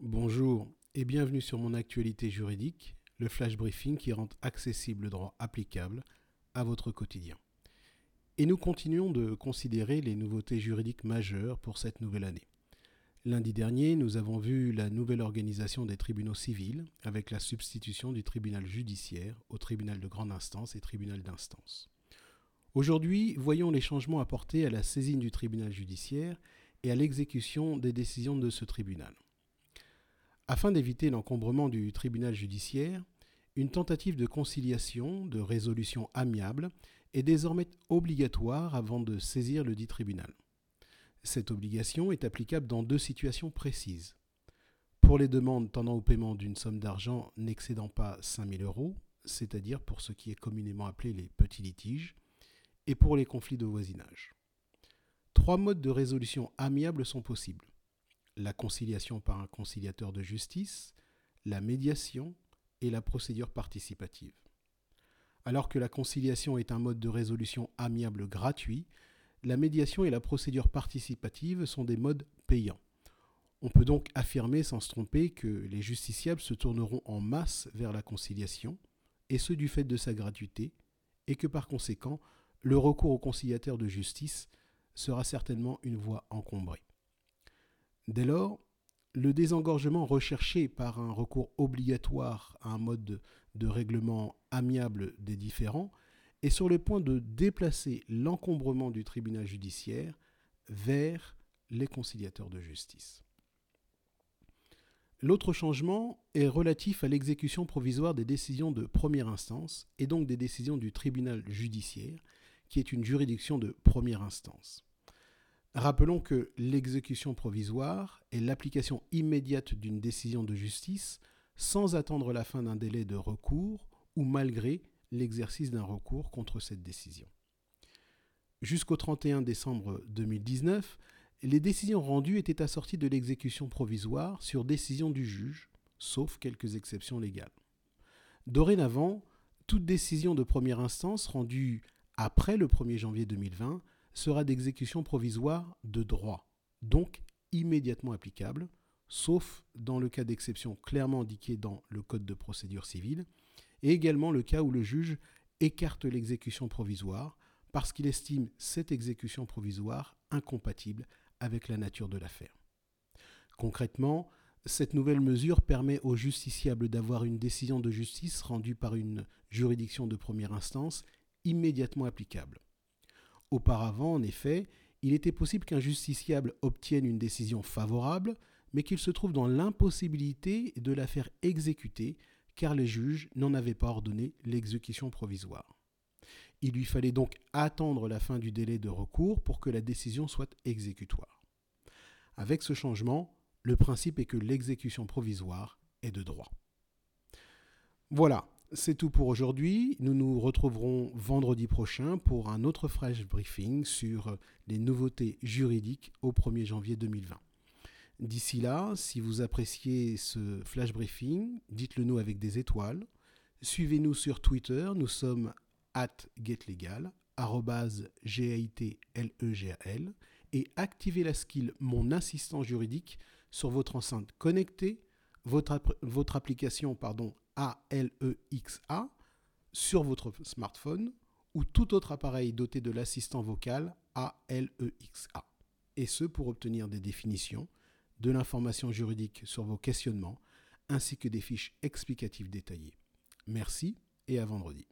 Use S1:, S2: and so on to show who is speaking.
S1: Bonjour et bienvenue sur mon actualité juridique, le flash briefing qui rend accessible le droit applicable à votre quotidien. Et nous continuons de considérer les nouveautés juridiques majeures pour cette nouvelle année. Lundi dernier, nous avons vu la nouvelle organisation des tribunaux civils avec la substitution du tribunal judiciaire au tribunal de grande instance et tribunal d'instance. Aujourd'hui, voyons les changements apportés à la saisine du tribunal judiciaire et à l'exécution des décisions de ce tribunal. Afin d'éviter l'encombrement du tribunal judiciaire, une tentative de conciliation, de résolution amiable, est désormais obligatoire avant de saisir le dit tribunal. Cette obligation est applicable dans deux situations précises. Pour les demandes tendant au paiement d'une somme d'argent n'excédant pas 5 000 euros, c'est-à-dire pour ce qui est communément appelé les petits litiges, et pour les conflits de voisinage. Trois modes de résolution amiable sont possibles la conciliation par un conciliateur de justice, la médiation et la procédure participative. Alors que la conciliation est un mode de résolution amiable gratuit, la médiation et la procédure participative sont des modes payants. On peut donc affirmer sans se tromper que les justiciables se tourneront en masse vers la conciliation, et ce du fait de sa gratuité, et que par conséquent, le recours au conciliateur de justice sera certainement une voie encombrée. Dès lors, le désengorgement recherché par un recours obligatoire à un mode de, règlement amiable des différends est sur le point de déplacer l'encombrement du tribunal judiciaire vers les conciliateurs de justice. L'autre changement est relatif à l'exécution provisoire des décisions de première instance et donc des décisions du tribunal judiciaire, qui est une juridiction de première instance. Rappelons que l'exécution provisoire est l'application immédiate d'une décision de justice sans attendre la fin d'un délai de recours ou malgré l'exercice d'un recours contre cette décision. Jusqu'au 31 décembre 2019, les décisions rendues étaient assorties de l'exécution provisoire sur décision du juge, sauf quelques exceptions légales. Dorénavant, toute décision de première instance rendue après le 1er janvier 2020 sera d'exécution provisoire de droit, donc immédiatement applicable, sauf dans le cas d'exception clairement indiqué dans le Code de procédure civile, et également le cas où le juge écarte l'exécution provisoire parce qu'il estime cette exécution provisoire incompatible avec la nature de l'affaire. Concrètement, cette nouvelle mesure permet au justiciable d'avoir une décision de justice rendue par une juridiction de première instance immédiatement applicable. Auparavant, en effet, il était possible qu'un justiciable obtienne une décision favorable, mais qu'il se trouve dans l'impossibilité de la faire exécuter, car les juges n'en avaient pas ordonné l'exécution provisoire. Il lui fallait donc attendre la fin du délai de recours pour que la décision soit exécutoire. Avec ce changement, le principe est que l'exécution provisoire est de droit. Voilà, c'est tout pour aujourd'hui. Nous nous retrouverons vendredi prochain pour un autre flash briefing sur les nouveautés juridiques au 1er janvier 2020. D'ici là, si vous appréciez ce flash briefing, dites-le nous avec des étoiles. Suivez-nous sur Twitter, nous sommes at getlegal, G-A-I-T-L-E-G-A-L, et activez la skill Mon assistant juridique sur votre enceinte connectée, votre, application ALEXA e sur votre smartphone ou tout autre appareil doté de l'assistant vocal ALEXA. Et ce pour obtenir des définitions, de l'information juridique sur vos questionnements, ainsi que des fiches explicatives détaillées. Merci et à vendredi.